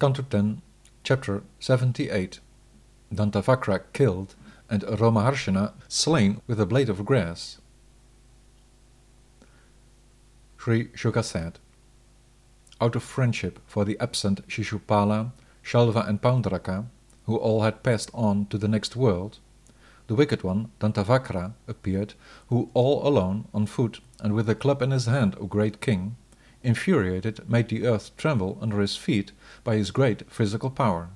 Canto 10, Chapter 78 Dantavakra killed and Romaharshana slain with a blade of grass. Sri Shuka said, Out of friendship for the absent Shishupala, Shalva and Paundraka, who all had passed on to the next world, the wicked one, Dantavakra, appeared, who all alone, on foot, and with a club in his hand, O great king, infuriated, made the earth tremble under his feet by his great physical power.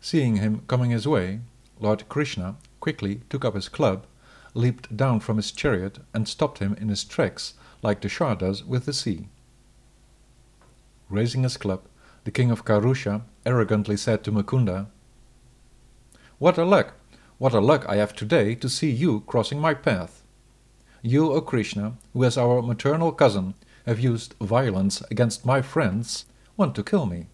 Seeing him coming his way, Lord Krishna quickly took up his club, leaped down from his chariot, and stopped him in his tracks, like the Shah does with the sea. Raising his club, the king of Karusha arrogantly said to Mukunda, What a luck! What a luck I have today to see you crossing my path! You, O Krishna, who as our maternal cousin have used violence against my friends, want to kill me.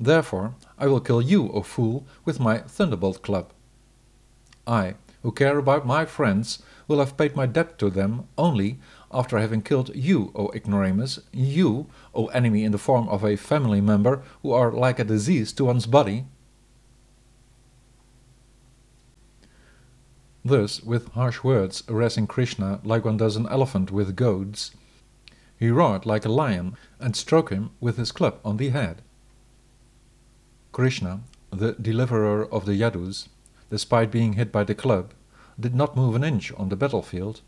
Therefore I will kill you, O fool, with my thunderbolt club. I, who care about my friends, will have paid my debt to them only after having killed you, O ignoramus, you, O enemy in the form of a family member, who are like a disease to one's body. Thus, with harsh words harassing Krishna like one does an elephant with goads, he roared like a lion and struck him with his club on the head. Krishna, the deliverer of the Yadus, despite being hit by the club, did not move an inch on the battlefield,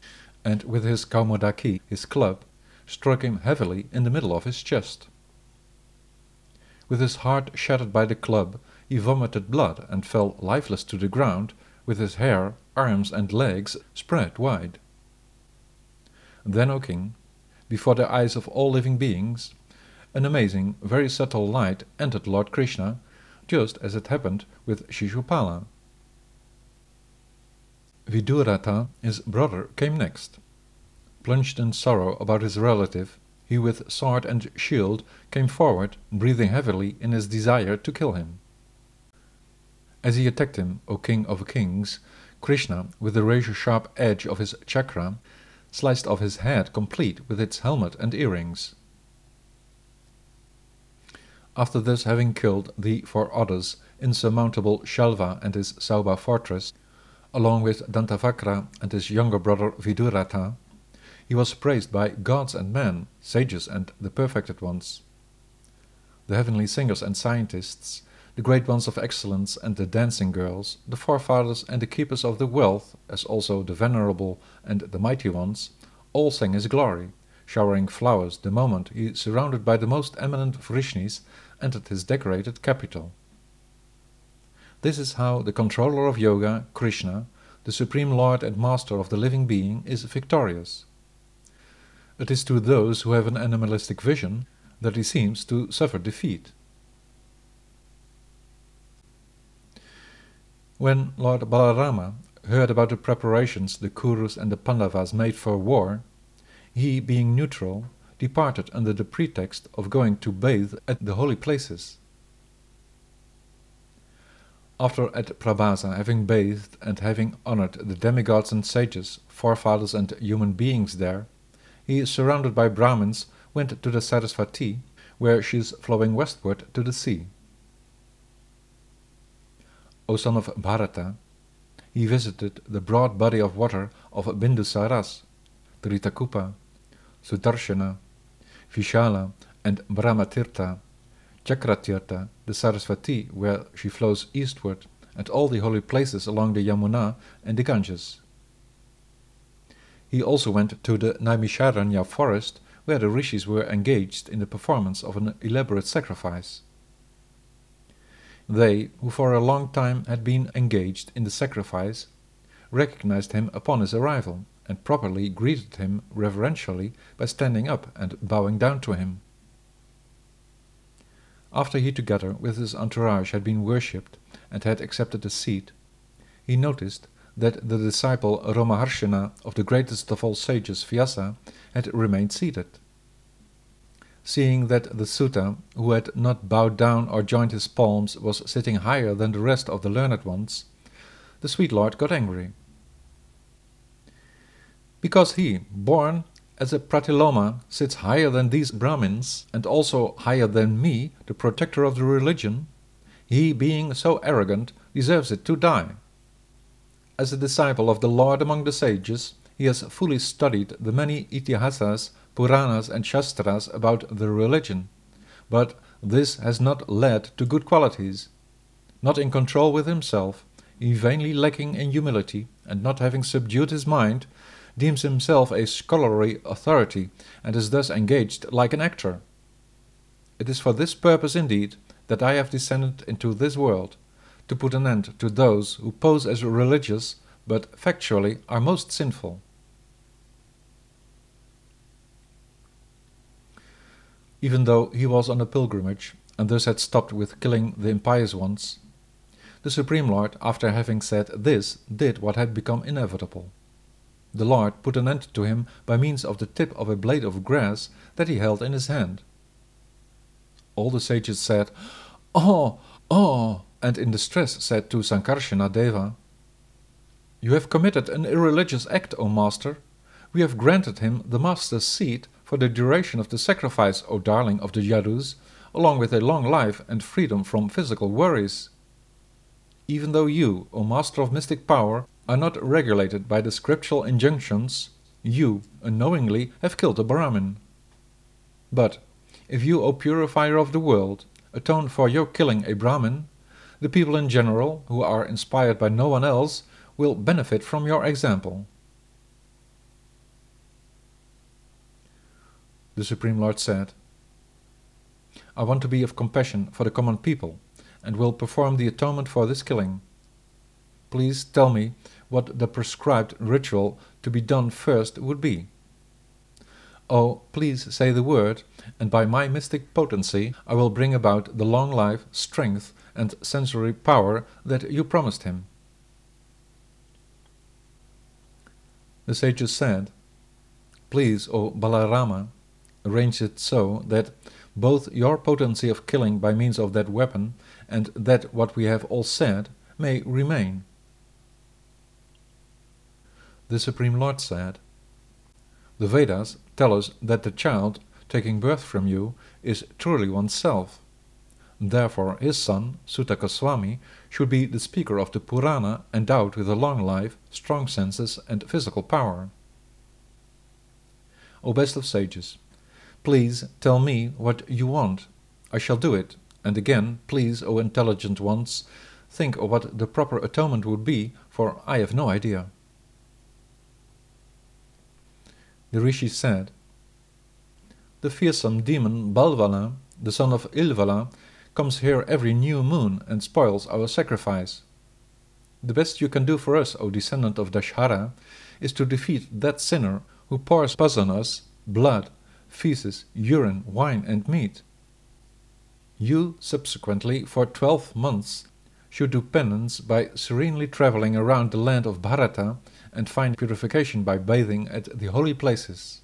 and with his kaumodaki, his club, struck him heavily in the middle of his chest. With his heart shattered by the club, he vomited blood and fell lifeless to the ground, with his hair, arms, and legs spread wide. Then, O king, before the eyes of all living beings, an amazing, very subtle light entered Lord Krishna, just as it happened with Shishupala. Viduratha, his brother, came next. Plunged in sorrow about his relative, he with sword and shield came forward, breathing heavily in his desire to kill him. As he attacked him, O King of Kings, Krishna, with the razor-sharp edge of his chakra, sliced off his head complete with its helmet and earrings. After this, having killed the four others insurmountable Shalva and his Saubha fortress, along with Dantavakra and his younger brother Viduratha, he was praised by gods and men, sages and the perfected ones. The heavenly singers and scientists, the great ones of excellence and the dancing girls, the forefathers and the keepers of the wealth, as also the venerable and the mighty ones, all sang his glory, showering flowers the moment he, surrounded by the most eminent Vrishnis, entered his decorated capital. This is how the controller of yoga, Krishna, the supreme lord and master of the living being, is victorious. It is to those who have an animalistic vision that he seems to suffer defeat. When Lord Balarama heard about the preparations the Kurus and the Pandavas made for war, he, being neutral, departed under the pretext of going to bathe at the holy places. After at Prabhasa having bathed and having honored the demigods and sages, forefathers and human beings there, he, surrounded by Brahmins, went to the Sarasvati, where she is flowing westward to the sea. O son of Bharata, he visited the broad body of water of Bindusaras, Tritakupa, Sudarshana, Vishala, and Brahmatirtha, Chakratirtha, the Sarasvati, where she flows eastward, and all the holy places along the Yamuna and the Ganges. He also went to the Naimisharanya forest, where the rishis were engaged in the performance of an elaborate sacrifice. They, who for a long time had been engaged in the sacrifice, recognized him upon his arrival, and properly greeted him reverentially by standing up and bowing down to him. After he together with his entourage had been worshipped and had accepted a seat, he noticed that the disciple Romaharshana of the greatest of all sages Vyasa had remained seated. Seeing that the Suta, who had not bowed down or joined his palms, was sitting higher than the rest of the learned ones, the sweet lord got angry. Because he, born as a Pratiloma sits higher than these Brahmins, and also higher than me, the protector of the religion, he, being so arrogant, deserves it to die. As a disciple of the Lord among the sages, he has fully studied the many Itihasas, Puranas, and Shastras about the religion, but this has not led to good qualities. Not in control with himself, he vainly lacking in humility, and not having subdued his mind, deems himself a scholarly authority, and is thus engaged like an actor. It is for this purpose indeed that I have descended into this world, to put an end to those who pose as religious, but factually are most sinful. Even though he was on a pilgrimage, and thus had stopped with killing the impious ones, the Supreme Lord, after having said this, did what had become inevitable. The Lord put an end to him by means of the tip of a blade of grass that he held in his hand. All the sages said, Oh, oh, and in distress said to Sankarsana Deva, You have committed an irreligious act, O Master. We have granted him the Master's seat for the duration of the sacrifice, O darling of the Yadus, along with a long life and freedom from physical worries. Even though you, O Master of mystic power, are not regulated by the scriptural injunctions, you, unknowingly, have killed a Brahmin. But, if you, O purifier of the world, atone for your killing a Brahmin, the people in general, who are inspired by no one else, will benefit from your example. The Supreme Lord said, I want to be of compassion for the common people, and will perform the atonement for this killing. Please tell me what the prescribed ritual to be done first would be. Oh, please say the word, and by my mystic potency I will bring about the long life, strength, and sensory power that you promised him. The sages said, Please, O Balarama, arrange it so that both your potency of killing by means of that weapon and that what we have all said may remain. The Supreme Lord said, The Vedas tell us that the child taking birth from you is truly oneself. Therefore, his son, Suta Goswami, should be the speaker of the Purana endowed with a long life, strong senses, and physical power. O best of sages, please tell me what you want. I shall do it, and again, please, O intelligent ones, think of what the proper atonement would be, for I have no idea. The rishi said, The fearsome demon Balvala, the son of Ilvala, comes here every new moon and spoils our sacrifice. The best you can do for us, O descendant of Dashara, is to defeat that sinner who pours pus on us, blood, feces, urine, wine, and meat. You, subsequently, for twelve months, should do penance by serenely travelling around the land of Bharata and find purification by bathing at the holy places.